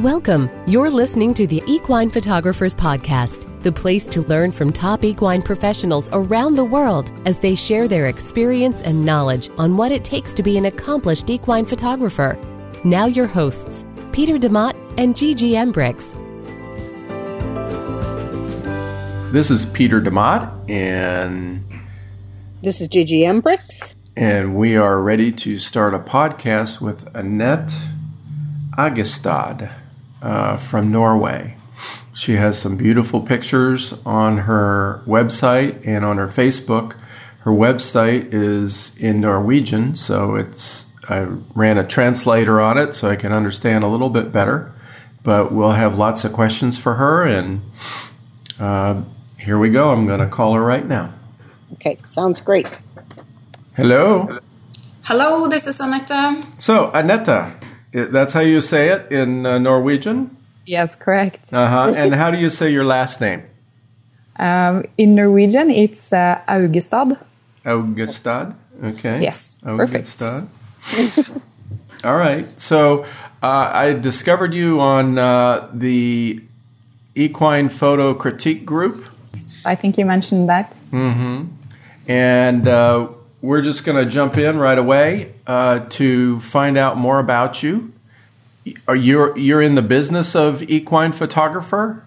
Welcome. You're listening to the Equine Photographers Podcast, the place to learn from top equine professionals around the world as they share their experience and knowledge on what it takes to be an accomplished equine photographer. Now, your hosts, Peter DeMott and Gigi Embrechts. This is Peter DeMott, and This is Gigi Embrechts. and we are ready to start a podcast with Annette Agestad uh, from Norway. She has some beautiful pictures on her website and on her Facebook. Her website is in Norwegian, so it's I ran a translator on it so I can understand a little bit better. But we'll have lots of questions for her, and uh, here we go. I'm going to call her right now. Okay, sounds great. Hello. Hello, this is Annette. So, Annette, that's how you say it in uh, Norwegian? Yes, correct. Uh huh. and how do you say your last name? Um, in Norwegian, it's uh, Augestad. Augustad? Okay. Yes, perfect. All right. So, uh, I discovered you on uh, the Equine Photo Critique Group, I think you mentioned that. Mm-hmm. and uh, we're just going to jump in right away uh, to find out more about you. Are you you're in the business of equine photographer?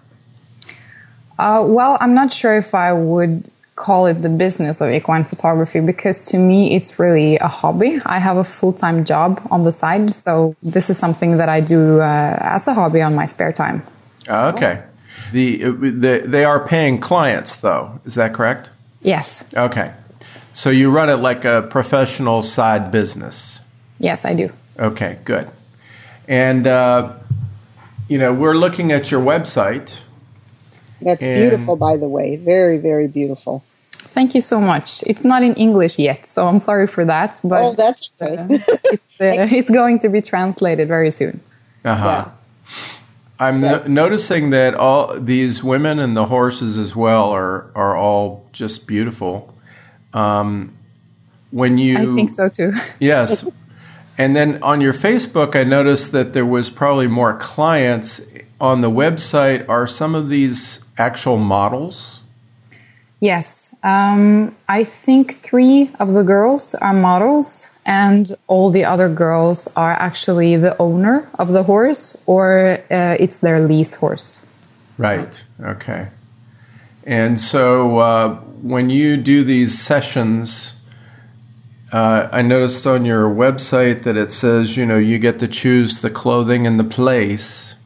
Uh, well, I'm not sure if I would call it the business of equine photography because to me it's really a hobby. I have a full time job on the side, so this is something that I do uh, as a hobby on my spare time. Ah, Okay. The, the they are paying clients though. Is that correct? Yes, Okay. So you run it like a professional side business. yes, I do. Okay, good. And uh, you know, we're looking at your website. That's And- beautiful, by the way. Very, very beautiful. Thank you so much. It's not in English yet, so I'm sorry for that, but oh, that's okay. uh, it's, uh, it's going to be translated very soon. Uh-huh. yeah. I'm no- noticing that all these women and the horses as well are are all just beautiful. Um, when you I think so too. Yes. And then on your Facebook, I noticed that there was probably more clients on the website. Are some of these actual models? Yes, um, I think three of the girls are models, and all the other girls are actually the owner of the horse, or uh, it's their leased horse. Right. Okay. And so uh, when you do these sessions, uh, I noticed on your website that it says, you know, you get to choose the clothing and the place.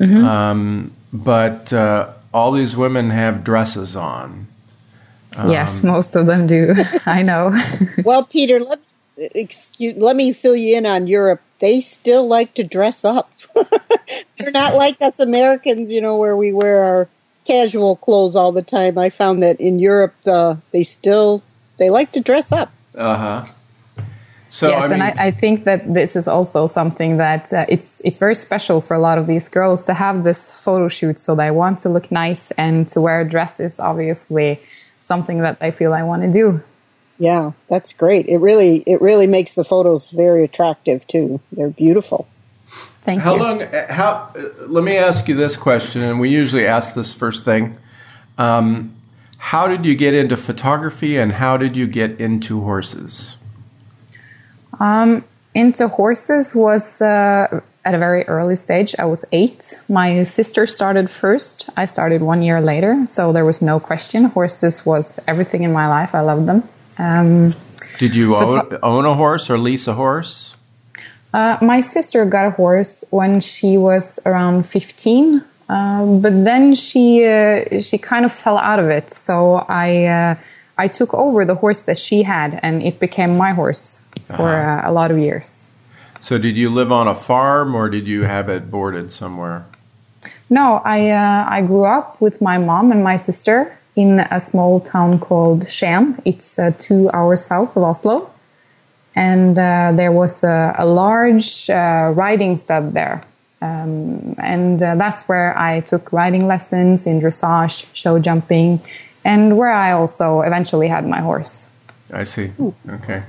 Um, but uh, all these women have dresses on. yes, most of them do. I know. Well, Peter, let's excuse. Let me fill you in on Europe. They still like to dress up. They're not like us Americans, you know, where we wear our casual clothes all the time. I found that in Europe, uh, they still they like to dress up. Uh huh. So yes, I mean, and I, I think that this is also something that uh, it's it's very special for a lot of these girls to have this photo shoot. So they want to look nice and to wear a dress is obviously something that they feel I want to do. Yeah, that's great. It really it really makes the photos very attractive too. They're beautiful. Thank How you. long? How? uh, Let me ask you this question, and we usually ask this first thing. Um, how did you get into photography, and how did you get into horses? Um, into horses was uh, at a very early stage. I was eight. My sister started first. I started one year later, so there was no question. Horses was everything in my life. I loved them. Um, Did you Photo- own, own a horse or lease a horse? Uh, my sister got a horse when she was around 15, um, but then she uh, she kind of fell out of it. So I uh, I took over the horse that she had, and it became my horse for uh, a lot of years. So, did you live on a farm, or did you have it boarded somewhere? No, I uh, I grew up with my mom and my sister in a small town called Skien. It's uh, two hours south of Oslo, and uh, there was a, a large uh, riding stud there, um, and uh, that's where I took riding lessons in dressage, show jumping, and where I also eventually had my horse. I see. Okay.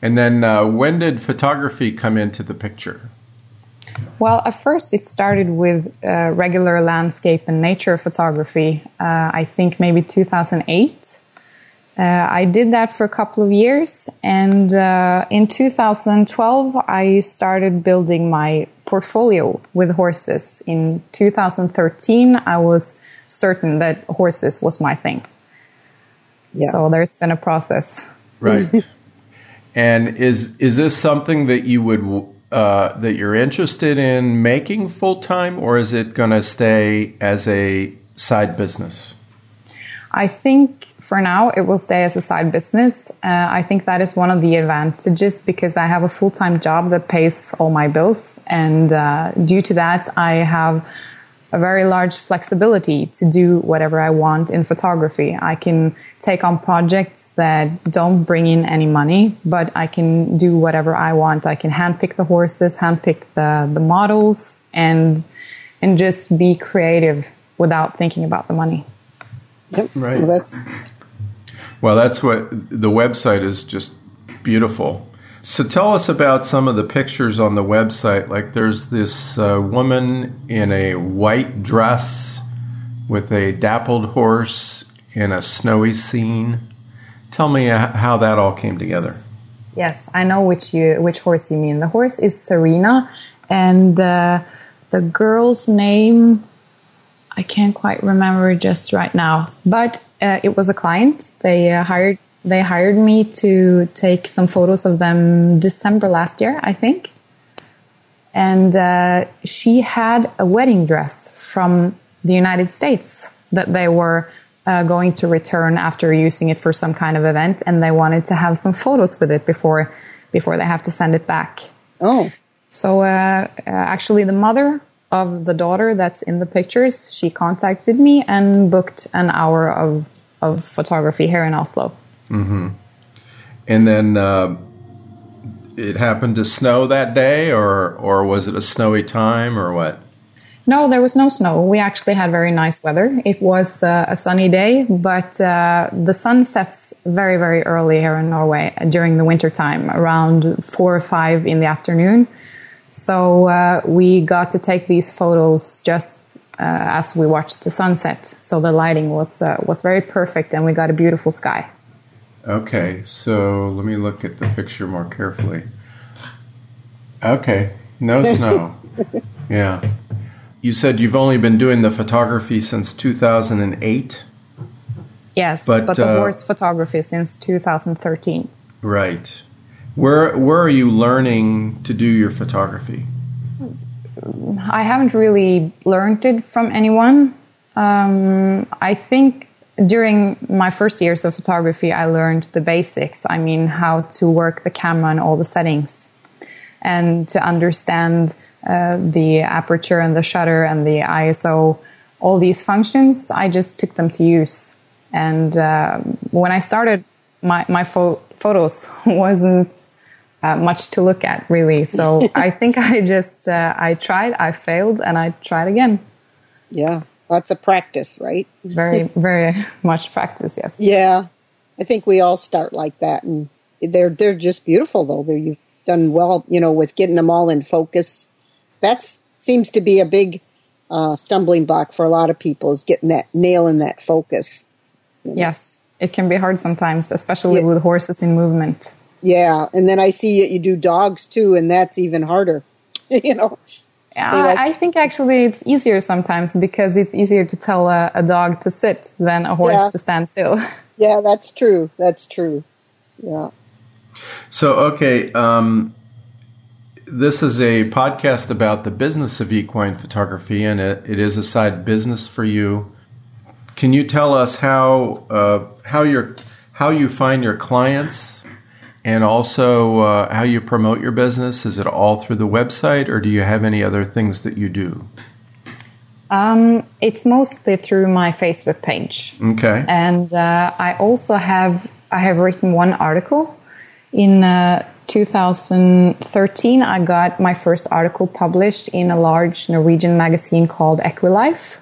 And then, uh, when did photography come into the picture? Well, at first it started with uh, regular landscape and nature photography. Uh, I think maybe 2008. Uh, I did that for a couple of years, and uh, in 2012 I started building my portfolio with horses. In 2013, I was certain that horses was my thing. Yeah. So there's been a process. Right. and is is this something that you would uh, that you're interested in making full time, or is it going to stay as a side business? I think for now it will stay as a side business. Uh, I think that is one of the advantages because I have a full time job that pays all my bills, and uh, due to that, I have a very large flexibility to do whatever I want in photography. I can take on projects that don't bring in any money, but I can do whatever I want. I can handpick the horses, handpick the, the models, and and just be creative without thinking about the money. Yep. Right. Well, that's Well, that's what the website is just beautiful. So tell us about some of the pictures on the website. Like there's this uh, woman in a white dress with a dappled horse in a snowy scene. Tell me uh, how that all came together. Yes, I know which you which horse you mean. The horse is Serena, and uh, the girl's name I can't quite remember just right now. But uh, it was a client. They uh, hired they hired me to take some photos of them December last year, I think. And uh, she had a wedding dress from the United States that they were uh, going to return after using it for some kind of event, and they wanted to have some photos with it before before they have to send it back. oh So uh, uh, actually, the mother of the daughter that's in the pictures, she contacted me and booked an hour of of photography here in Oslo. And then uh, it happened to snow that day, or or was it a snowy time, or what? No, there was no snow. We actually had very nice weather. It was uh, a sunny day, but uh, the sun sets very, very early here in Norway during the winter time, around four or five in the afternoon. So uh, we got to take these photos just uh, as we watched the sunset. So the lighting was uh, was very perfect, and we got a beautiful sky. Okay, so let me look at the picture more carefully. Okay, no snow. yeah. You said you've only been doing the photography since 2008? Yes, But, but, the uh, horse photography since 2013. Right. Where where are you learning to do your photography? I haven't really learned it from anyone. Um, I think during my first years of photography, I learned the basics. I mean, how to work the camera and all the settings, and to understand uh, the aperture and the shutter and the ISO, all these functions. I just took them to use. And uh, when I started, my my pho- photos wasn't uh, much to look at really. So I think I just uh, I tried, I failed, and I tried again. yeah. Lots of practice, right? Very very much practice. Yes. Yeah, I think we all start like that, and they're they're just beautiful though. They're, you've done well, you know, with getting them all in focus. That seems to be a big uh, stumbling block for a lot of people is getting that nail in that focus. Yes. It can be hard sometimes, especially Yeah. with horses in movement. Yeah, and then I see that you do dogs too, and that's even harder. you know, Yeah, like- I think actually it's easier sometimes because it's easier to tell a, a dog to sit than a horse Yeah. to stand still. yeah, that's true. That's true. Yeah, So, okay, um, this is a podcast about the business of equine photography, and it, it is a side business for you. Can you tell us how uh, how your how you find your clients, and also uh, how you promote your business? Is it all through the website, or do you have any other things that you do? Um, it's mostly through my Facebook page. Okay. and uh, I also have I have written one article in uh, 2013. I got my first article published in a large Norwegian magazine called Equilife,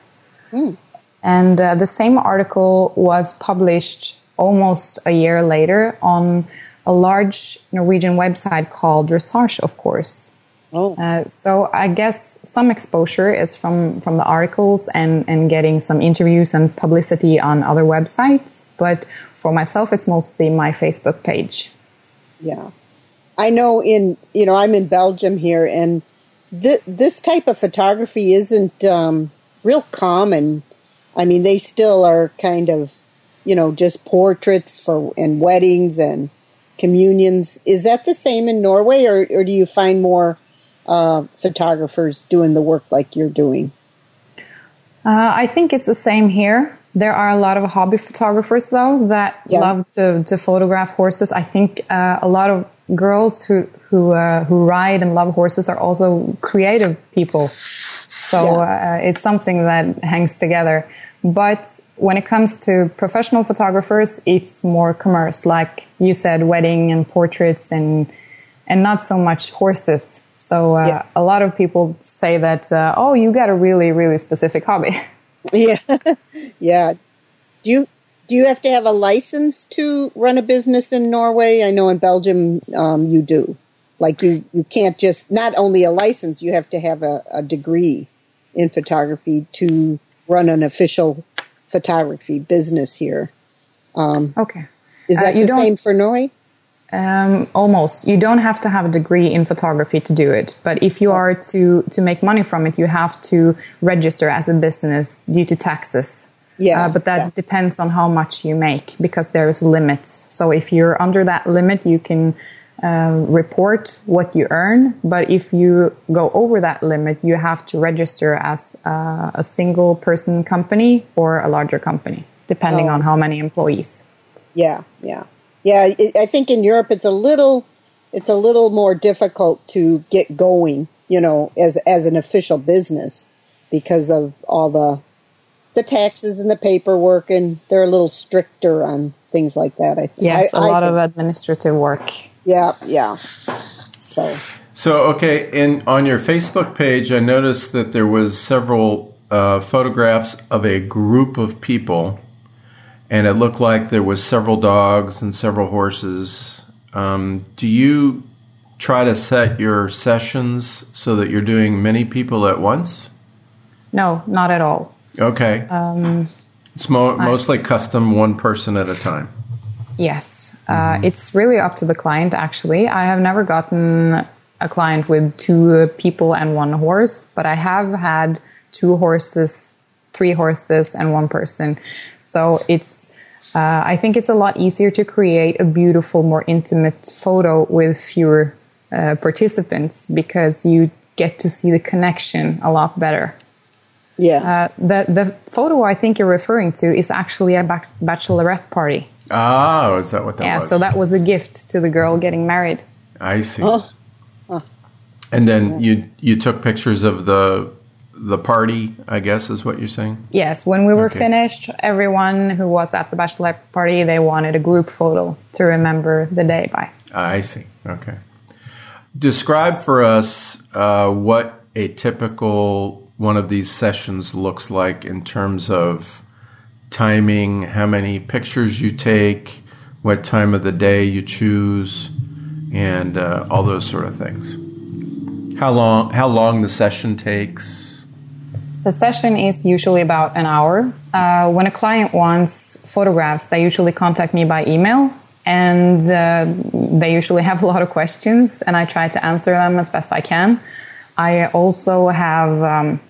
and uh, the same article was published almost a year later on a large Norwegian website called Dressage, of course. Oh. Uh, so I guess some exposure is from, from the articles and, and getting some interviews and publicity on other websites. But for myself, it's mostly my Facebook page. Yeah. I know in, you know, I'm in Belgium here and th- this type of photography isn't um, real common. I mean, they still are kind of, you know, just portraits for and weddings and communions. Is that the same in Norway, or, or do you find more uh, photographers doing the work like you're doing? Uh, I think it's the same here. There are a lot of hobby photographers though that Yeah. love to, to photograph horses. I think uh, a lot of girls who who uh, who ride and love horses are also creative people. So Yeah. uh, it's something that hangs together. But when it comes to professional photographers, it's more commerce, like you said, wedding and portraits, and and not so much horses. So uh, Yeah. a lot of people say that, uh, oh, you got a really really specific hobby. Yeah, yeah. Do you do you have to have a license to run a business in Norway? I know in Belgium um, you do. Like you, you can't just not only a license, you have to have a, a degree in photography to run an official photography business here. okay. Is Uh, that you the same for Norway? Um, almost. You don't have to have a degree in photography to do it, but if you are to to make money from it, you have to register as a business due to taxes. Yeah, Uh, but that yeah. depends on how much you make because there is limits. So if you're under that limit, you can uh, report what you earn. But if you go over that limit, you have to register as uh, a single person company or a larger company, depending Oh, on how many employees. Yeah, yeah, yeah. It, I think in Europe it's a little, it's a little more difficult to get going. You know, as as an official business because of all the the taxes and the paperwork, and they're a little stricter on things like that. I think. Yes, I- a lot of administrative work. Yeah, yeah. So So, okay, in on your Facebook page, I noticed that there was several uh, photographs of a group of people, and it looked like there was several dogs and several horses. Um, do you try to set your sessions so that you're doing many people at once? No, not at all. Okay. it's mo- mostly custom, one person at a time. Yes, uh, it's really up to the client. Actually, I have never gotten a client with two people and one horse, but I have had two horses, three horses, and one person. So it's. Uh, I think it's a lot easier to create a beautiful, more intimate photo with fewer uh, participants because you get to see the connection a lot better. yeah, Uh, the the photo I think you're referring to is actually a bac- bachelorette party. Oh, is that what that Yeah, was? Yeah, so that was a gift to the girl getting married. I see. Oh. And then you you took pictures of the the party, I guess is what you're saying. Yes, when we were Okay. finished, everyone who was at the bachelorette party they wanted a group photo to remember the day by. I see. Okay. Describe for us uh, what a typical one of these sessions looks like in terms of timing, how many pictures you take, what time of the day you choose, and uh, all those sort of things. How long? How long the session takes? The session is usually about an hour. Uh, when a client wants photographs, they usually contact me by email, and uh, they usually have a lot of questions, and I try to answer them as best I can. I also have um,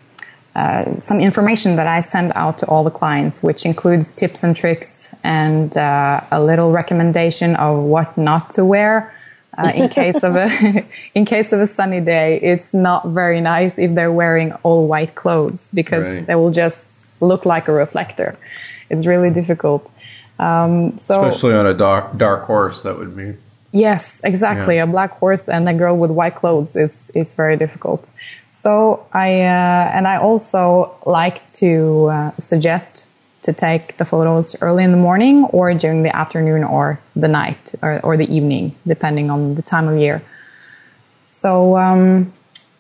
uh, some information that I send out to all the clients, which includes tips and tricks and uh, a little recommendation of what not to wear. Uh, in case of a in case of a sunny day, it's not very nice if they're wearing all white clothes because Right. they will just look like a reflector. It's really difficult. Um, so Especially on a dark dark horse, that would be. Yes, exactly. Yeah. A black horse and a girl with white clothes is it's very difficult. So I uh, and I also like to uh, suggest to take the photos early in the morning or during the afternoon or the night or, or the evening, depending on the time of year. So um,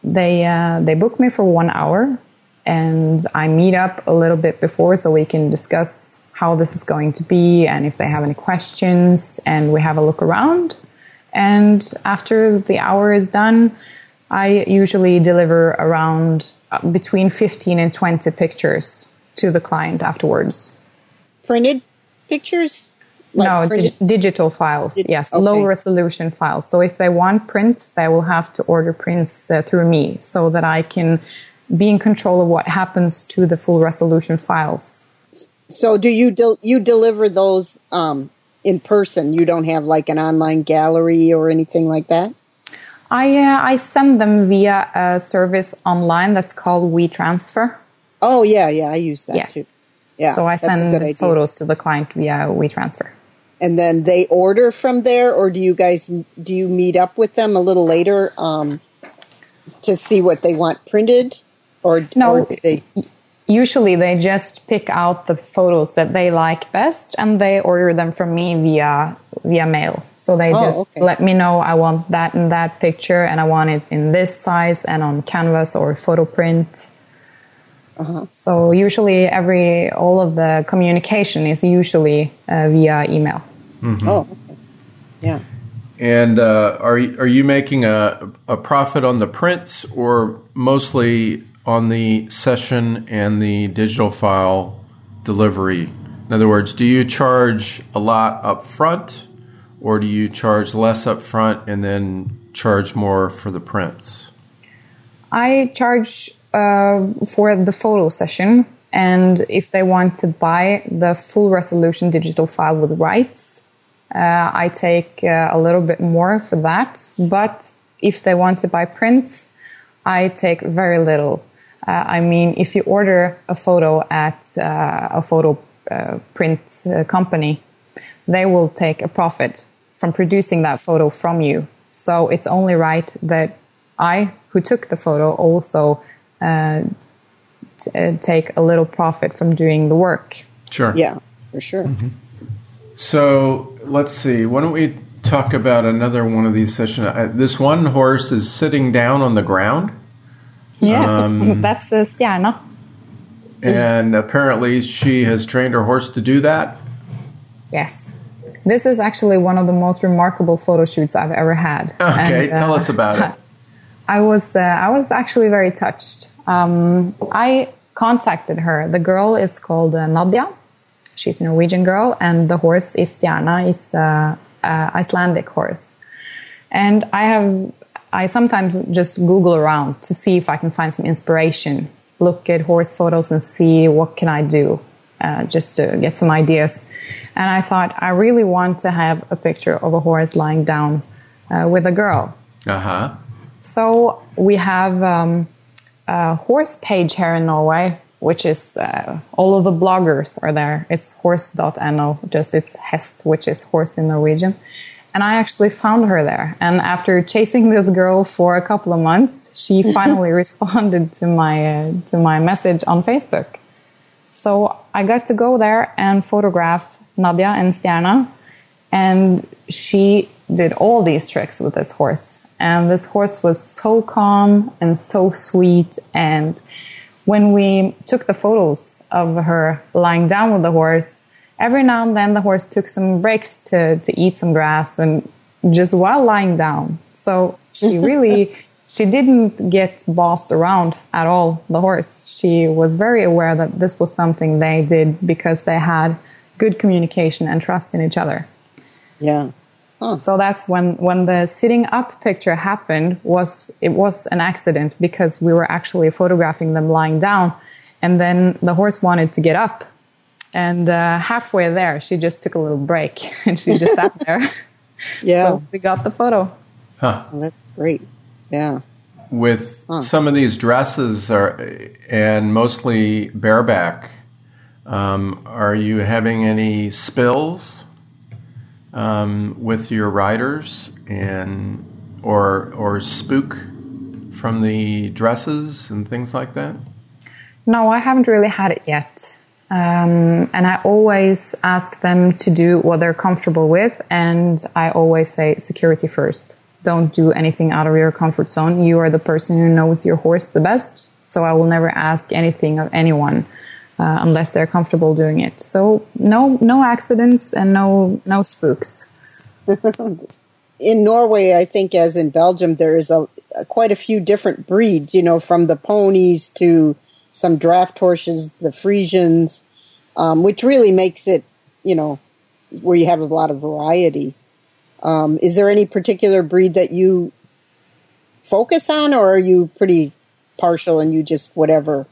they uh, they book me for one hour, and I meet up a little bit before so we can discuss how this is going to be and if they have any questions, and we have a look around. And after the hour is done, I usually deliver around uh, between 15 and 20 pictures to the client afterwards. Printed pictures? Like no, printed- dig- digital files. Dig- yes, okay. low resolution files. So if they want prints, they will have to order prints uh, through me so that I can be in control of what happens to the full resolution files. So do you del- you deliver those um, in person? You don't have like an online gallery or anything like that? I uh, I send them via a service online that's called WeTransfer. Oh yeah, yeah, I use that Yes. too. Yeah, so I send photos to the client via WeTransfer. and then they order from there, or do you guys do you meet up with them a little later um, to see what they want printed, or No. or do they? Usually, they just pick out the photos that they like best, and they order them from me via via mail. So they Oh, just okay. let me know I want that and that picture, and I want it in this size and on canvas or photo print. Uh-huh. So usually, every all of the communication is usually uh, via email. Oh, okay. yeah. And uh, are you, are you making a a profit on the prints or mostly on the session and the digital file delivery? In other words, do you charge a lot up front, or do you charge less up front and then charge more for the prints? I charge uh, for the photo session, and if they want to buy the full resolution digital file with rights, uh, I take uh, a little bit more for that. But if they want to buy prints, I take very little. Uh, I mean, if you order a photo at uh, a photo uh, print uh, company, they will take a profit from producing that photo from you. So it's only right that I, who took the photo, also uh, t- uh, take a little profit from doing the work. Sure. Yeah, for sure. So let's see. Why don't we talk about another one of these sessions? Uh, this one horse is sitting down on the ground, Yes, that's a stjärna. and apparently she has trained her horse to do that. Yes. This is actually one of the most remarkable photo shoots I've ever had. Okay, And, tell uh, us about it. I was uh, I was actually very touched. Um, I contacted her. The girl is called uh, Nadia. She's a Norwegian girl, and the horse is Stjärna, is uh, uh, Icelandic horse. And I have I sometimes just Google around to see if I can find some inspiration. Look at horse photos and see what can I do, uh, just to get some ideas. And I thought I really want to have a picture of a horse lying down uh, with a girl. Uh huh. So we have um, a horse page here in Norway, which is uh, all of the bloggers are there. It's horse.no, just it's hest, which is horse in Norwegian. And I actually found her there. And after chasing this girl for a couple of months, she finally responded to my uh, to my message on Facebook. So I got to go there and photograph Nadia and Stjärna, and she did all these tricks with this horse. And this horse was so calm and so sweet. And when we took the photos of her lying down with the horse, every now and then the horse took some breaks to, to eat some grass and just while lying down. So she really, she didn't get bossed around at all, the horse. She was very aware that this was something they did because they had good communication and trust in each other. Yeah. So that's when when the sitting up picture happened was it was an accident because we were actually photographing them lying down, and then the horse wanted to get up, and uh, halfway there she just took a little break and she just sat there. Yeah. So we got the photo. Huh. Well, that's great. Yeah. With some of these dresses are and mostly bareback, um, are you having any spills um, with your riders and or or spook from the dresses and things like that? No, I haven't really had it yet. Um, and I always ask them to do what they're comfortable with. And I always say security first. Don't do anything out of your comfort zone. You are the person who knows your horse the best. So I will never ask anything of anyone uh, unless they're comfortable doing it. So no, no accidents and no, no spooks. in Norway, I think, as in Belgium, there is a, a quite a few different breeds. You know, from the ponies to some draft horses, the Friesians, um, which really makes it, you know, where you have a lot of variety. Um, is there any particular breed that you focus on, or are you pretty partial and you just whatever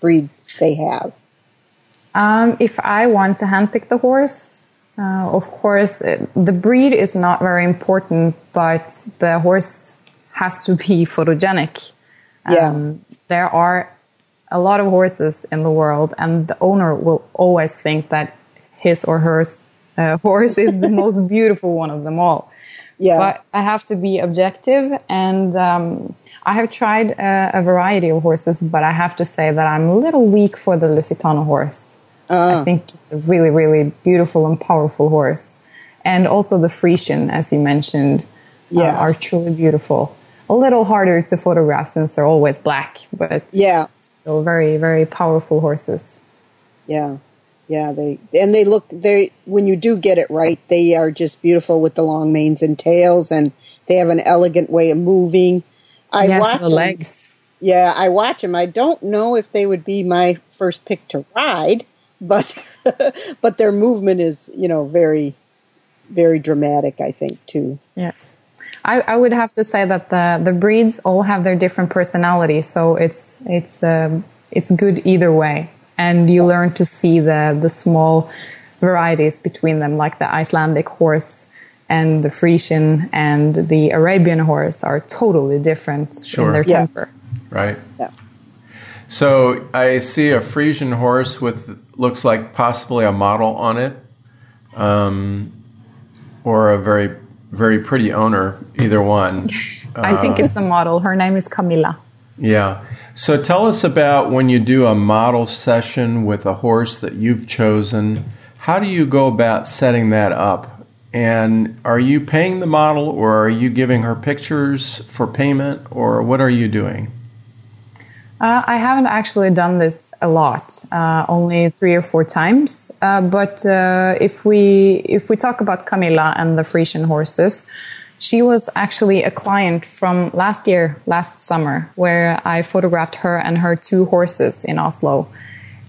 breed they have? Um, if I want to handpick the horse, uh, of course, it, the breed is not very important, but the horse has to be photogenic. Yeah. Um, there are a lot of horses in the world, and the owner will always think that his or her uh, horse is the most beautiful one of them all. Yeah. But I have to be objective, and um, I have tried a, a, variety of horses, but I have to say that I'm a little weak for the Lusitano horse. Uh. I think it's a really, really beautiful and powerful horse. And also the Friesian, as you mentioned, yeah. uh, are truly beautiful. A little harder to photograph since they're always black, but yeah, still very, very powerful horses. Yeah, yeah, they and they look they when you do get it right, they are just beautiful with the long manes and tails, and they have an elegant way of moving. I yes, watch the them. legs. Yeah, I watch them. I don't know if they would be my first pick to ride, but but their movement is you know very very dramatic. I think too. Yes. I, I, would have to say that the, the breeds all have their different personalities, so it's it's um, it's good either way, and you learn to see the the small varieties between them, like the Icelandic horse and the Friesian and the Arabian horse are totally different sure. in their yeah. temper. Right. Yeah. So I see a Friesian horse with looks like possibly a model on it, um, or a very very pretty owner, either one. I think it's a model. Her name is Camilla. Yeah. So tell us about when you do a model session with a horse that you've chosen. How do you go about setting that up? And are you paying the model or are you giving her pictures for payment or what are you doing? Uh, I haven't actually done this a lot, uh, only three or four times. Uh, but uh, if we if we talk about Camilla and the Friesian horses, she was actually a client from last year, last summer, where I photographed her and her two horses in Oslo,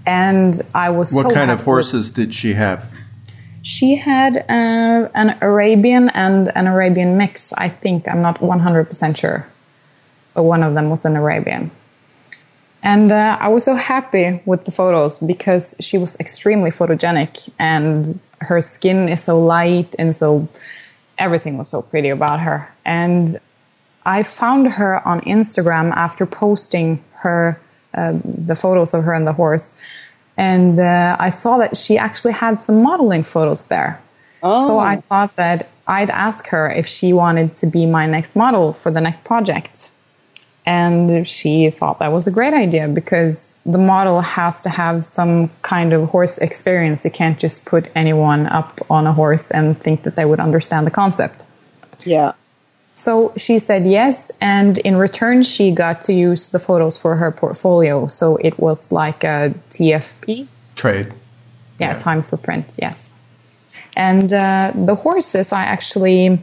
and I was. What so kind of horses did she have? She had uh, an Arabian and an Arabian mix. I think I'm not 100 percent sure, but one of them was an Arabian. And uh, I was so happy with the photos because she was extremely photogenic and her skin is so light and so everything was so pretty about her. And I found her on Instagram after posting her uh, the photos of her and the horse, and uh, I saw that she actually had some modeling photos there. Oh. So I thought that I'd ask her if she wanted to be my next model for the next project. And she thought that was a great idea because the model has to have some kind of horse experience. You can't just put anyone up on a horse and think that they would understand the concept. Yeah. So she said yes, and in return, she got to use the photos for her portfolio. So it was like a TFP trade. Yeah, yeah. time for print, yes. And uh, the horses, I actually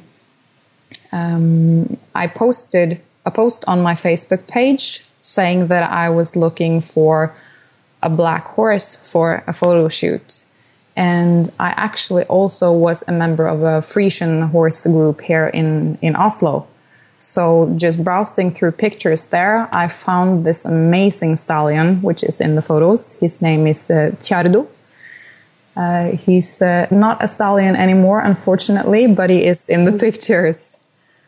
um, I posted a post on my Facebook page saying that I was looking for a black horse for a photo shoot. And I actually also was a member of a Friesian horse group here in, in Oslo. So just browsing through pictures there, I found this amazing stallion, which is in the photos. His name is uh, Tjardo. Uh, he's uh, not a stallion anymore, unfortunately, but he is in the pictures.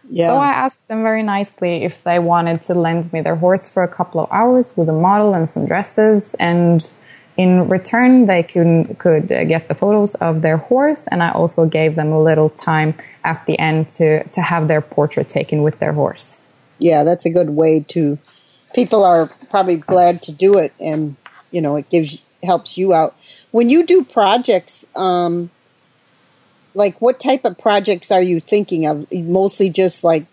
Yeah. So I asked them very nicely if they wanted to lend me their horse for a couple of hours with a model and some dresses. And in return, they could, could get the photos of their horse. And I also gave them a little time at the end to, to have their portrait taken with their horse. Yeah, that's a good way to. People are probably glad to do it, and you know it gives helps you out when you do projects. Um, like what type of projects are you thinking of? Mostly just like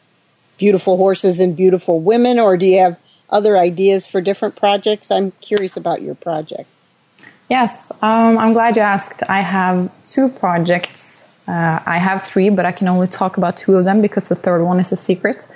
beautiful horses and beautiful women, or do you have other ideas for different projects? I'm curious about your projects. Yes, um, I'm glad you asked. I have two projects Uh, I have three, but I can only talk about two of them because the third one is a secret.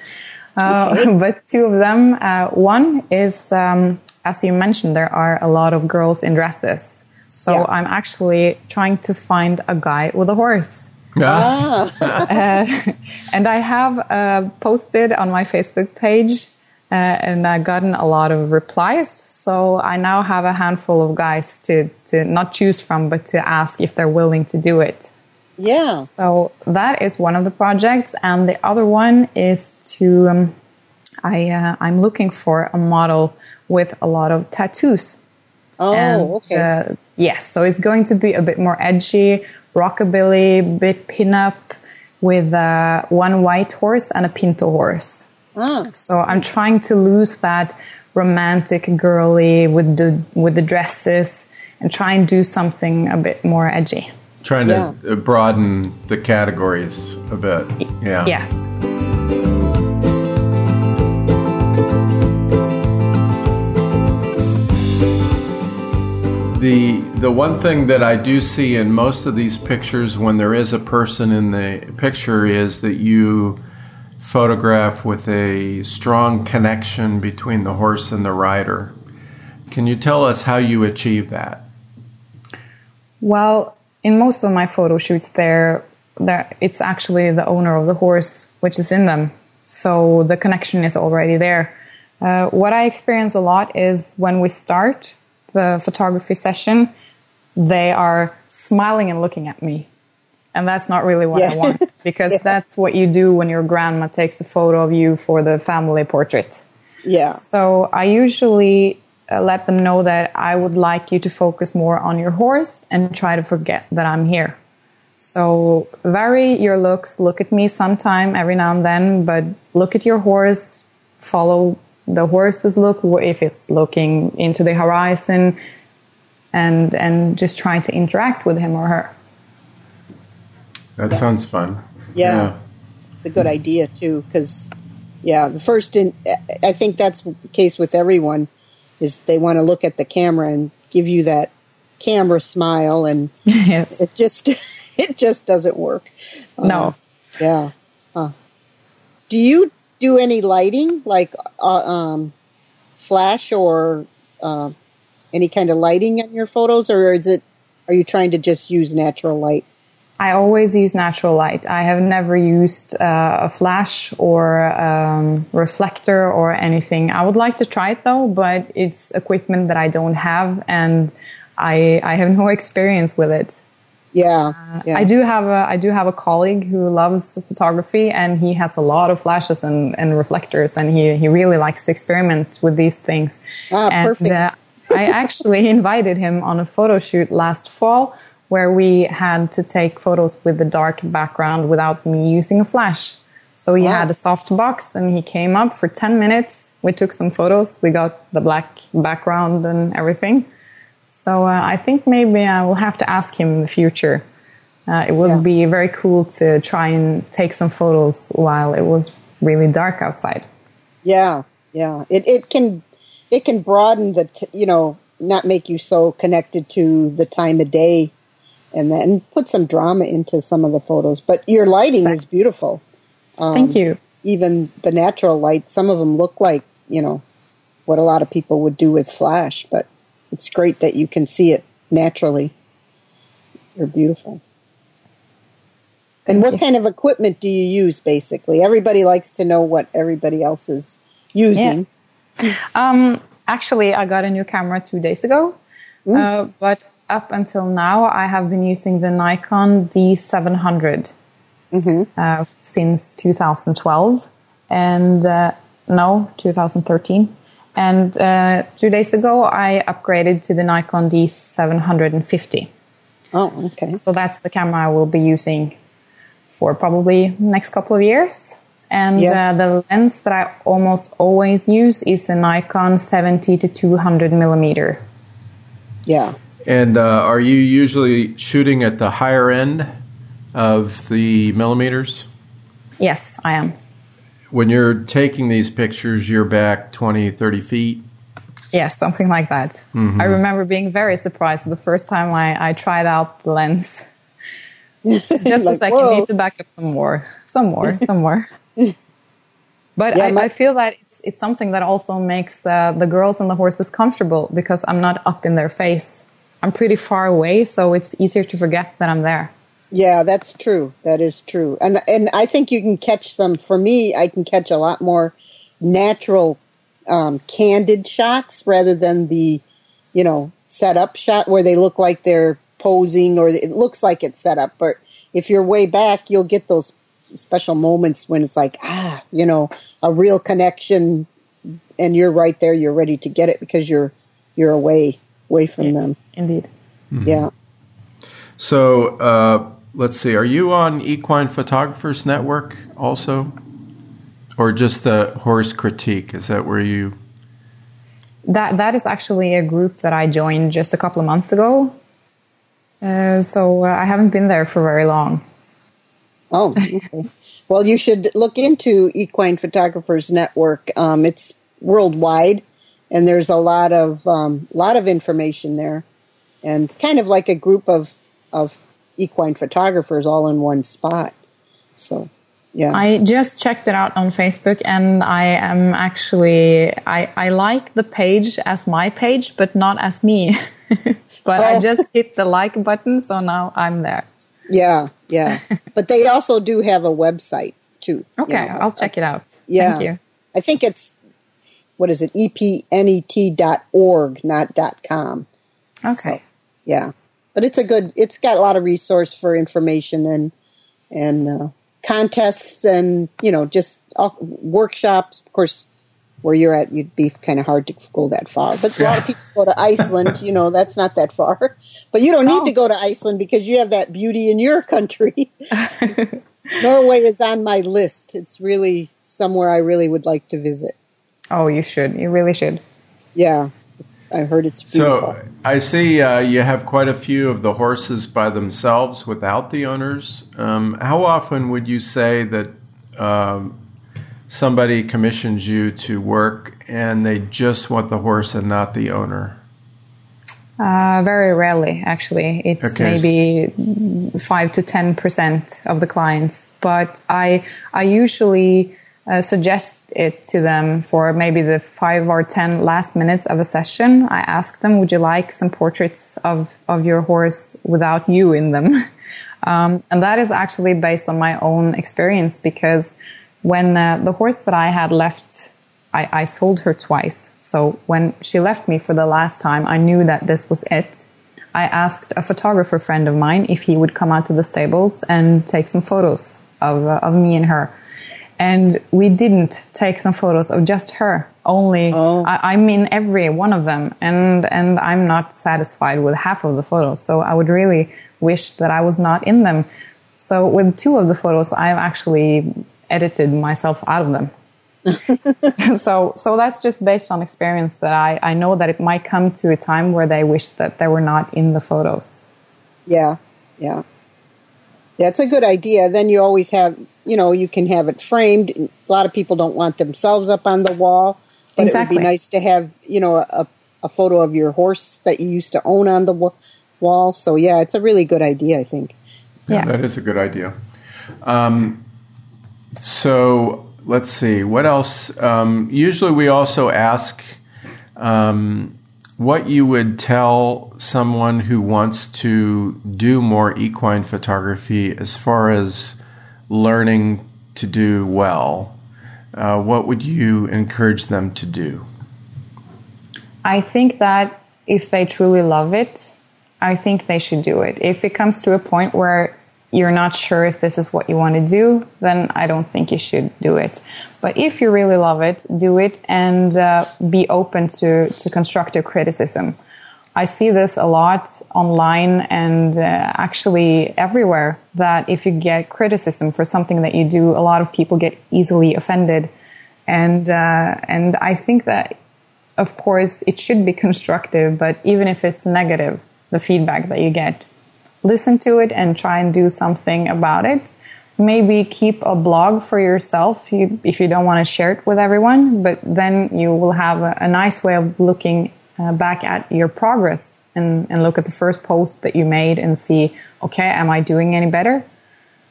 Uh, okay. But two of them, uh, one is, um, as you mentioned, there are a lot of girls in dresses. So yeah. I'm actually trying to find a guy with a horse. Ah. uh, and I have uh, posted on my Facebook page uh, and I've gotten a lot of replies. So I now have a handful of guys to, to not choose from, but to ask if they're willing to do it. Yeah. So that is one of the projects, and the other one is to um, I uh, I'm looking for a model with a lot of tattoos. Oh, and, okay. Uh, yes, so it's going to be a bit more edgy, rockabilly, bit pinup, with uh, one white horse and a pinto horse. Ah. So I'm trying to lose that romantic girly with the with the dresses and try and do something a bit more edgy. Trying yeah. to broaden the categories a bit. Yeah. Yes. The the one thing that I do see in most of these pictures when there is a person in the picture is that you photograph with a strong connection between the horse and the rider. Can you tell us how you achieve that? Well, in most of my photo shoots there there it's actually the owner of the horse which is in them. So the connection is already there. Uh, what I experience a lot is when we start the photography session, they are smiling and looking at me. And that's not really what yeah. I want because yeah. that's what you do when your grandma takes a photo of you for the family portrait. Yeah. So I usually uh, let them know that I would like you to focus more on your horse and try to forget that I'm here. So vary your looks, look at me sometime every now and then, but look at your horse, follow the horses look, if it's looking into the horizon, and and just trying to interact with him or her. That yeah. sounds fun. Yeah. yeah. it's a good idea too. Because yeah, the first in I think that's the case with everyone is they want to look at the camera and give you that camera smile, and yes. it just it just doesn't work. No. Uh, yeah. Huh. Do you do any lighting, like uh, um, flash or uh, any kind of lighting in your photos, or is it? Are you trying to just use natural light? I always use natural light. I have never used uh, a flash or um, reflector or anything. I would like to try it though, but it's equipment that I don't have, and I I have no experience with it. Yeah, yeah, I do have a I do have a colleague who loves photography and he has a lot of flashes and, and reflectors and he, he really likes to experiment with these things. Ah, and, perfect. Uh, I actually invited him on a photo shoot last fall where we had to take photos with the dark background without me using a flash. So he wow. had a soft box and he came up for 10 minutes. We took some photos. We got the black background and everything. So uh, I think maybe I will have to ask him in the future. Uh, it would yeah. be very cool to try and take some photos while it was really dark outside. Yeah, yeah. It it can it can broaden the t- you know not make you so connected to the time of day, and then put some drama into some of the photos. But your lighting exactly. is beautiful. Um, Thank you. Even the natural light, some of them look like you know what a lot of people would do with flash, but it's great that you can see it naturally. You're beautiful. and what kind of equipment do you use basically? Everybody likes to know what everybody else is using. Yes. Um, actually, I got a new camera two days ago, mm. uh, but up until now, I have been using the Nikon D700 mm-hmm. uh, since 2012 and uh, no, 2013. And uh, two days ago, I upgraded to the Nikon D750. Oh, okay. So that's the camera I will be using for probably next couple of years. And yeah. uh, the lens that I almost always use is a Nikon 70 to 200 millimeter. Yeah. And uh, are you usually shooting at the higher end of the millimeters? Yes, I am when you're taking these pictures, you're back 20, 30 feet? Yeah, something like that. Mm-hmm. I remember being very surprised the first time I, I tried out the lens. Just a Like, second, whoa. need to back up some more, some more, some more. But Yeah, I, my- I feel that it's, it's something that also makes uh, the girls and the horses comfortable because I'm not up in their face. I'm pretty far away, so it's easier to forget that I'm there. Yeah, that's true. That is true. And and I think you can catch some for me I can catch a lot more natural um, candid shots rather than the you know, set up shot where they look like they're posing or it looks like it's set up. But if you're way back, you'll get those special moments when it's like, ah, you know, a real connection and you're right there, you're ready to get it because you're you're away away from them. Indeed. Yeah. So uh, let's see. Are you on Equine Photographers Network also, or just the Horse Critique? Is that where you? That that is actually a group that I joined just a couple of months ago. Uh, so uh, I haven't been there for very long. Oh, okay. well, you should look into Equine Photographers Network. Um, it's worldwide, and there's a lot of um, lot of information there, and kind of like a group of of equine photographers all in one spot. So, yeah, I just checked it out on Facebook, and I am actually I, I like the page as my page, but not as me. but I Oh. just hit the like button, so now I'm there. yeah, yeah. but they also do have a website too. you Okay, know, I'll check it out. Yeah. Thank you. I think it's what is it? E epnet.org, not dot .com. Okay. yeah but it's a good it's got a lot of resource for information and and uh, contests and you know just all, workshops. Of course where you're at you'd be kind of hard to go that far. But a lot of people go to iceland you know that's not that far. But you don't need Oh. to go to iceland because you have that beauty in your country. Norway is on my list. It's really somewhere i really would like to visit. Oh, you should. You really should. yeah i heard it's beautiful So I see uh, you have quite a few of the horses by themselves without the owners. Um, how often would you say that um, somebody commissions you to work and they just want the horse and not the owner? Uh, very rarely, actually. It's Okay. maybe five to ten percent of the clients, but I I usually uh, suggest it to them for maybe the five or ten last minutes of a session. I ask them, "Would you like some portraits of of your horse without you in them?" um, and that is actually based on my own experience because when uh, the horse that I had left I, I sold her twice. So when she left me for the last time, I knew that this was it. I asked a photographer friend of mine if he would come out to the stables and take some photos of, uh, of me and her. And we didn't take some photos of just her. Only oh. I, I'm in every one of them, and and I'm not satisfied with half of the photos. So I would really wish that I was not in them. So with two of the photos, I've actually edited myself out of them so so that's just based on experience that I, I know that it might come to a time where they wish that they were not in the photos. Yeah, yeah. Yeah, it's a good idea. Then you always have, you know, you can have it framed. A lot of people don't want themselves up on the wall, but Exactly. it would be nice to have, you know, a, a photo of your horse that you used to own on the wa- wall. So, yeah, it's a really good idea, I think. Yeah. that is a good idea. Um, so let's see what else. Um, usually, we also ask um, what you would tell someone who wants to do more equine photography as far as learning to do well. Uh, what would you encourage them to do? I think that if they truly love it, I think they should do it. If it comes to a point where you're not sure if this is what you want to do, then I don't think you should do it. But if you really love it, do it and uh, be open to, to constructive criticism. I see this a lot online and uh, actually everywhere that if you get criticism for something that you do, a lot of people get easily offended. And, uh, and I think that of course, it should be constructive, but even if it's negative, the feedback that you get, listen to it and try and do something about it. Maybe keep a blog for yourself if you don't want to share it with everyone, but then you will have a, nice way of looking uh, back at your progress and, and look at the first post that you made and see, okay, am I doing any better?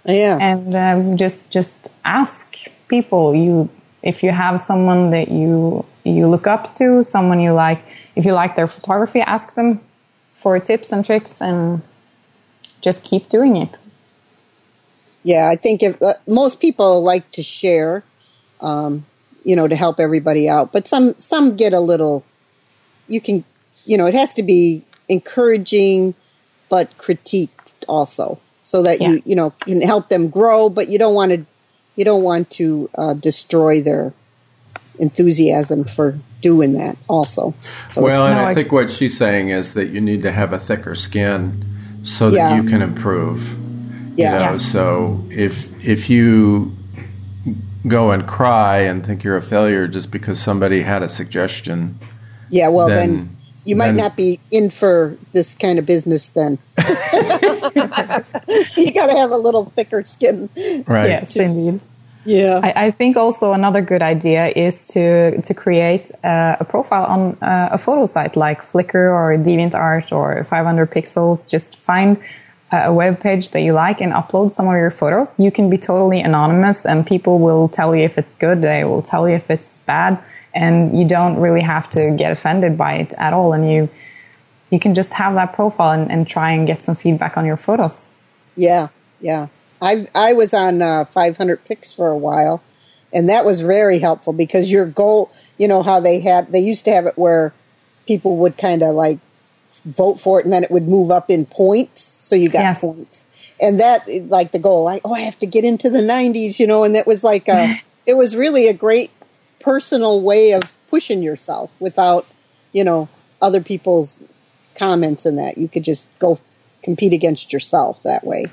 Yeah. And um, just just ask people you if you have someone that you you look up to, someone you like. If you like their photography, ask them for tips and tricks, and just keep doing it. Yeah, I think if uh, most people like to share, um, you know, to help everybody out, but some some get a little. You can, you know, it has to be encouraging, but critiqued also, so that Yeah. you you know can help them grow, but you don't want to you don't want to uh, destroy their enthusiasm for doing that also. So well, and No, I it's- think what she's saying is that you need to have a thicker skin so that Yeah. you can improve. Yeah. You know, Yes. so if if you go and cry and think you're a failure just because somebody had a suggestion, yeah, well then, then- you might then- not be in for this kind of business then. you got to have a little thicker skin. right? Yes, indeed. Yeah. I, I think also another good idea is to to create uh, a profile on uh, a photo site like Flickr or DeviantArt or 500 Pixels. Just find a web page that you like and upload some of your photos. You can be totally anonymous, and people will tell you if it's good. They will tell you if it's bad, and you don't really have to get offended by it at all. And you you can just have that profile and, and try and get some feedback on your photos. Yeah, yeah. I I was on uh, 500 px for a while, and that was very helpful because your goal, you know how they had they used to have it where people would kind of like vote for it, and then it would move up in points, so you got Yes. points, and that like the goal, like oh I have to get into the 90s, you know, and that was like a it was really a great personal way of pushing yourself without you know other people's comments and that you could just go compete against yourself that way.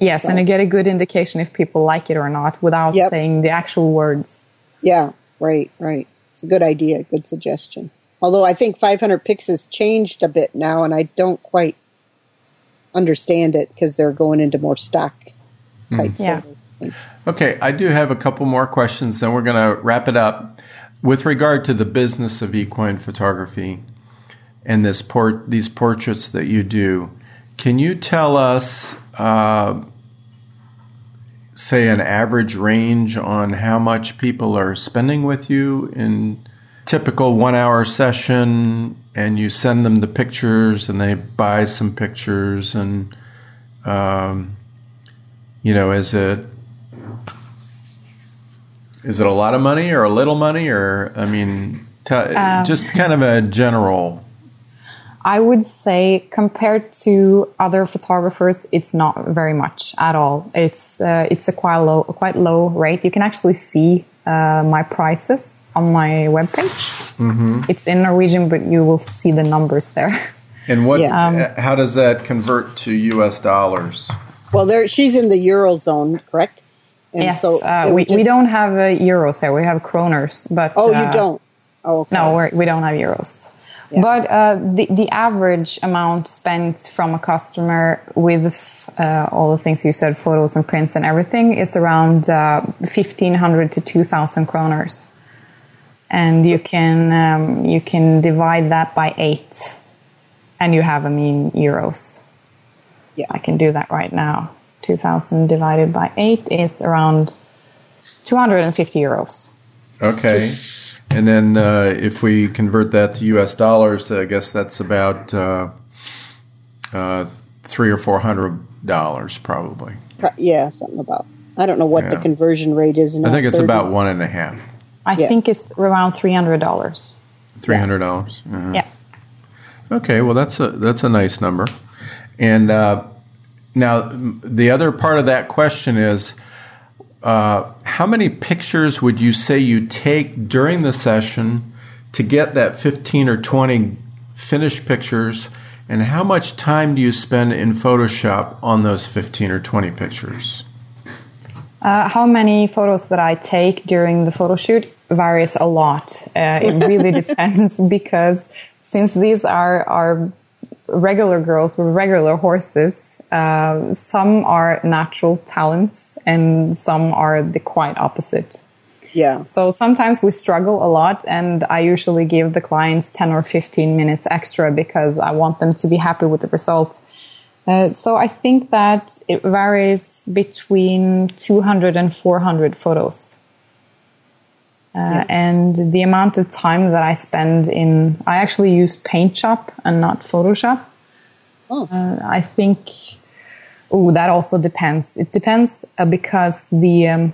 Yes, So- and you get a good indication if people like it or not without Yep. saying the actual words. Yeah, right, right. It's a good idea, good suggestion. Although I think 500 px has changed a bit now, and I don't quite understand it because they're going into more stock hmm. type Yeah. photos. Okay, I do have a couple more questions, then we're going to wrap it up. With regard to the business of equine photography and this por- these portraits that you do, can you tell us, uh, say, an average range on how much people are spending with you in typical one-hour session? And you send them the pictures, and they buy some pictures, and um, you know, is it is it a lot of money or a little money or I mean, t- just kind of a general. I would say compared to other photographers, it's not very much at all. It's uh, it's a quite low quite low rate. You can actually see uh, my prices on my webpage. Mm-hmm. It's in Norwegian, but you will see the numbers there. And what? Yeah. uh, how does that convert to U.S. dollars? Well, there she's in the eurozone, correct? And yes, so uh, we, would we don't have uh, euros there. We have kroners, but Oh, uh, you don't. Oh, okay. No, we're, we don't have euros. Yeah. But uh, the the average amount spent from a customer with uh, all the things you said, photos and prints and everything, is around uh, fifteen hundred to two thousand kroners, and you can um, you can divide that by eight, and you have a mean euros. Yeah. I can do that right now. Two thousand divided by eight is around two hundred and fifty euros. Okay. And then uh, if we convert that to U.S. dollars, I guess that's about uh, uh, three or four hundred dollars, probably. Yeah, something about. I don't know what the conversion rate is. I think it's 30. about one and a half, I Yeah. think it's around three hundred dollars. three hundred dollars. Yeah. Okay, well that's a that's a nice number. And uh, now the other part of that question is, uh, how many pictures would you say you take during the session to get that fifteen or twenty finished pictures? And how much time do you spend in Photoshop on those fifteen or twenty pictures? Uh, how many photos that I take during the photo shoot varies a lot. Uh, it really depends because since these are are regular girls with regular horses, uh, some are natural talents and some are the quite opposite. Yeah. So sometimes we struggle a lot, and I usually give the clients 10 or 15 minutes extra because I want them to be happy with the result. Uh, so I think that it varies between 200 and 400 photos. Uh, And the amount of time that I spend in, I actually use PaintShop and not Photoshop. Oh. Uh, I think, oh, that also depends. It depends uh, because the um,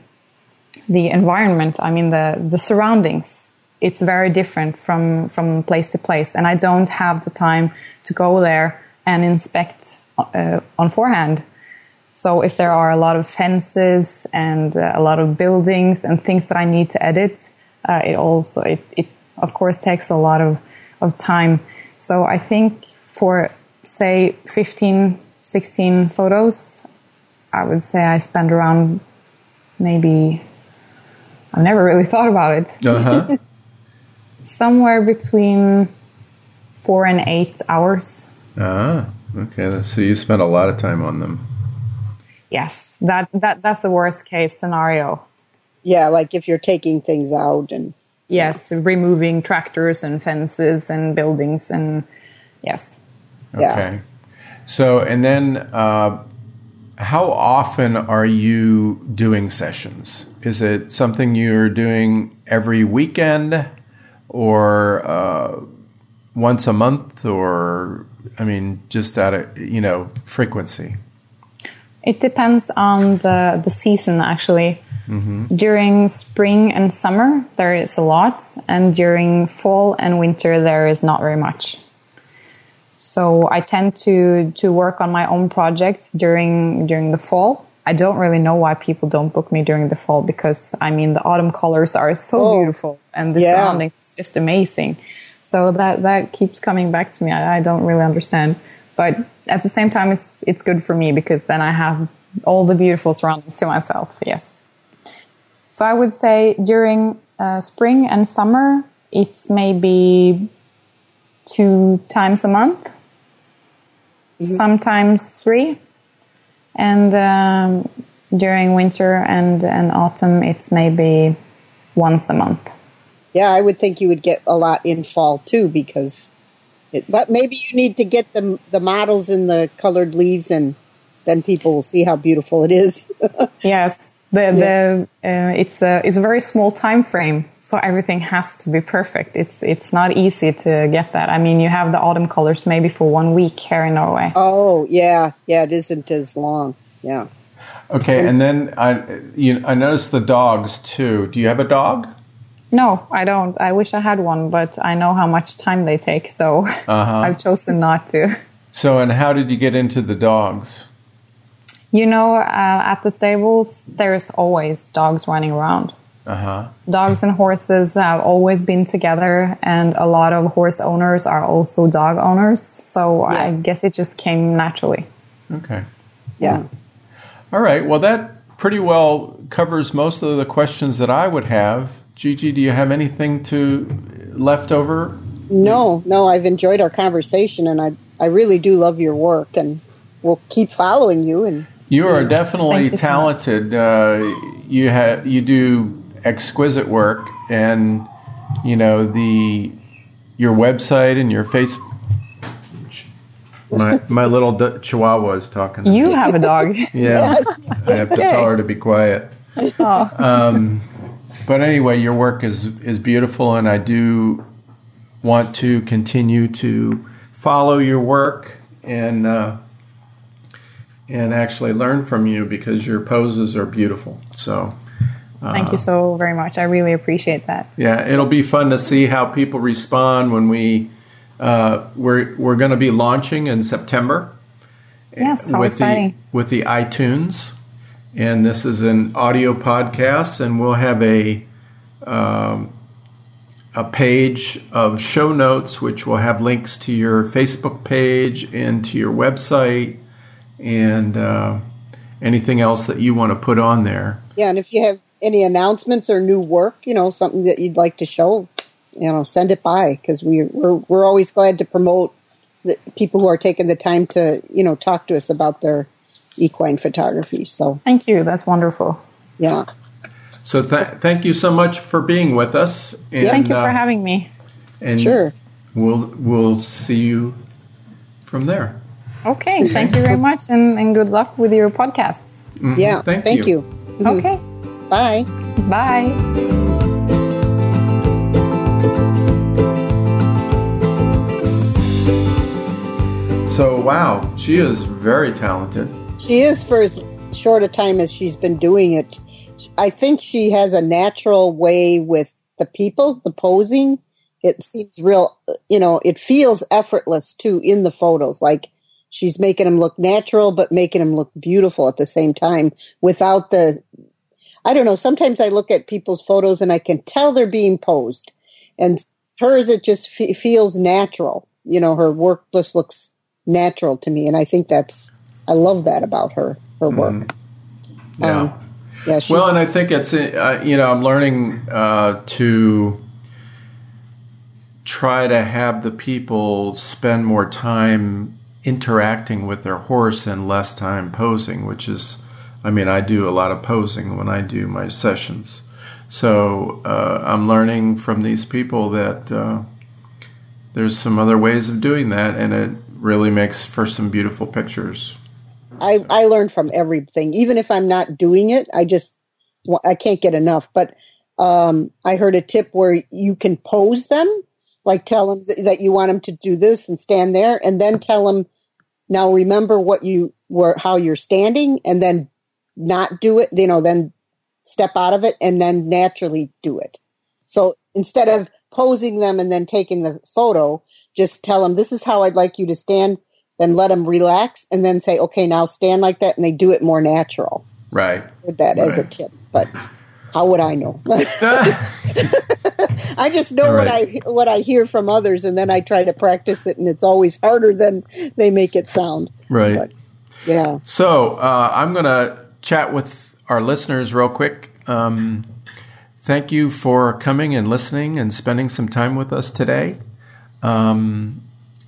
the environment, I mean the the surroundings, it's very different from from place to place, and I don't have the time to go there and inspect uh, on forehand. So if there are a lot of fences and uh, a lot of buildings and things that I need to edit, uh, it also it, it of course takes a lot of of time. So I think for say 15 16 photos, I would say I spend around maybe I've never really thought about it. Uh-huh. Somewhere between 4 and 8 hours. ah, okay. So you spent a lot of time on them. Yes, that that that's the worst case scenario. Yeah, like if you're taking things out and Yes, removing tractors and fences and buildings and yes. Yeah. So, and then uh, how often are you doing sessions? Is it something you're doing every weekend or uh, once a month or, I mean, just at a, you know, frequency? It depends on the the season actually. During spring and summer there is a lot and during fall and winter there is not very much. So I tend to to work on my own projects during during the fall. I don't really know why people don't book me during the fall because I mean the autumn colors are so Oh, beautiful and the yeah. surroundings is just amazing. So that that keeps coming back to me. I, I don't really understand, but at the same time, it's it's good for me because then I have all the beautiful surroundings to myself. Yes. So I would say during uh, spring and summer, it's maybe two times a month, sometimes three, and um, during winter and and autumn, it's maybe once a month. yeah, I would think you would get a lot in fall too because it, but maybe you need to get the the models in the colored leaves and then people will see how beautiful it is. Yes, the the uh, it's a it's a very small time frame, so everything has to be perfect. It's it's not easy to get that. I mean, you have the autumn colors maybe for one week here in Norway. oh, yeah. Yeah, it isn't as long. Yeah. Okay, and then I, you, I noticed the dogs too. Do you have a dog? No, I don't. I wish I had one, but I know how much time they take, so I've chosen not to. So, and how did you get into the dogs? You know, uh, at the stables, there's always dogs running around. Uh huh. Dogs and horses have always been together, and a lot of horse owners are also dog owners. So I guess it just came naturally. Okay. Yeah. All right. Well, that pretty well covers most of the questions that I would have. Gigi, do you have anything to left over? No, no, I've enjoyed our conversation and I I really do love your work and we'll keep following you and You are definitely you so talented. uh, you have you do exquisite work, and you know the your website and your face. My my little d- Chihuahua is talking. to me. You have a dog. Yeah, I have to tell her to be quiet. Um, but anyway, your work is is beautiful, and I do want to continue to follow your work and uh, and actually learn from you because your poses are beautiful. So Thank you so very much. I really appreciate that. yeah, it'll be fun to see how people respond when we uh, we're we're going to be launching in September. Yes, how with exciting. the with the iTunes, and this is an audio podcast, and we'll have a um, a page of show notes, which will have links to your Facebook page and to your website, and uh, anything else that you want to put on there. yeah, and if you have any announcements or new work, you know, something that you'd like to show, you know, send it by because we we're we're always glad to promote the people who are taking the time to you know talk to us about their equine photography. So Thank you. That's wonderful. yeah, So th- thank you so much for being with us. And, Thank you for uh, having me. And sure. We'll we'll see you from there. Okay. Thank you very much, and, and good luck with your podcasts. Mm-hmm. Yeah. Thank, thank you. you. Mm-hmm. Okay. Bye. Bye. So wow, she is very talented. She is for as short a time as she's been doing it. I think she has a natural way with the people, the posing. It seems real, you know, it feels effortless too in the photos. Like she's making them look natural, but making them look beautiful at the same time without the, I don't know. Sometimes I look at people's photos and I can tell they're being posed and hers, it just f- feels natural. You know, her work just looks natural to me. And I think that's, I love that about her, her work. Mm. Yeah. Um, yeah, well, and I think it's uh, you know I'm learning uh, to try to have the people spend more time interacting with their horse and less time posing, which is, I mean, I do a lot of posing when I do my sessions. So uh, I'm learning from these people that uh, there's some other ways of doing that, and it really makes for some beautiful pictures. I, I learn from everything, even if I'm not doing it. I just I can't get enough. But um, I heard a tip where you can pose them, like tell them th- that you want them to do this and stand there, and then tell them now remember what you were how you're standing, and then not do it. You know, then step out of it, and then naturally do it. So instead of posing them and then taking the photo, just tell them this is how I'd like you to stand then let them relax and then say, okay, now stand like that. And they do it more natural. Right. With that right. as a tip. But how would I know? I just know right. what I what I hear from others, and then I try to practice it, and it's always harder than they make it sound. Right. But, yeah. So uh, I'm going to chat with our listeners real quick. Um, thank you for coming and listening and spending some time with us today. Um,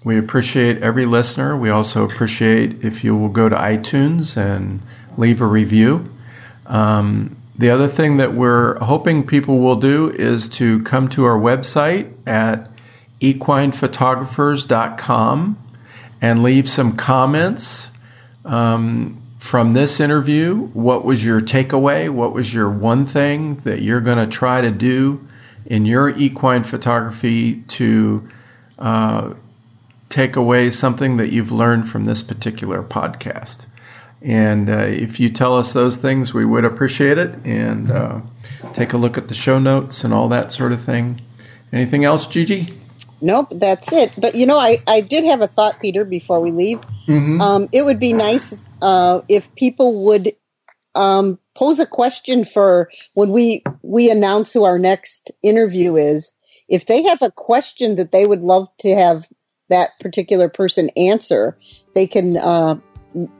we appreciate every listener. We also appreciate if you will go to iTunes and leave a review. Um, the other thing that we're hoping people will do is to come to our website at equinephotographers.com and leave some comments um, from this interview. What was your takeaway? What was your one thing that you're going to try to do in your equine photography to uh, take away something that you've learned from this particular podcast. And uh, if you tell us those things, we would appreciate it. And uh, take a look at the show notes and all that sort of thing. Anything else, Gigi? Nope, that's it. But you know, I, I did have a thought, Peter, before we leave. Mm-hmm. Um, it would be nice uh, if people would um, pose a question for when we we announce who our next interview is. If they have a question that they would love to have that particular person answer, they can uh,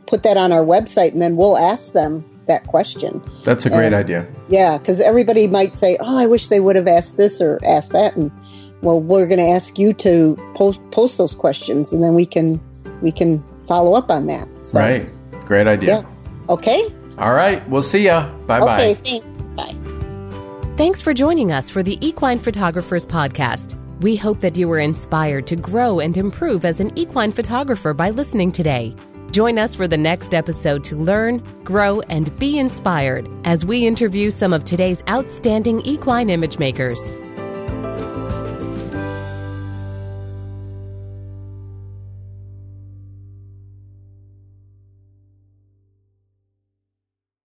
put that on our website and then we'll ask them that question. That's a great and, idea. Yeah, because everybody might say, "Oh, I wish they would have asked this or asked that," and well, we're going to ask you to post post those questions, and then we can we can follow up on that. So, right. Great idea. Yeah. Okay. All right. We'll see ya. Bye bye. Okay. Thanks. Bye. Thanks for joining us for the Equine Photographers Podcast. We hope that you were inspired to grow and improve as an equine photographer by listening today. Join us for the next episode to learn, grow, and be inspired as we interview some of today's outstanding equine image makers.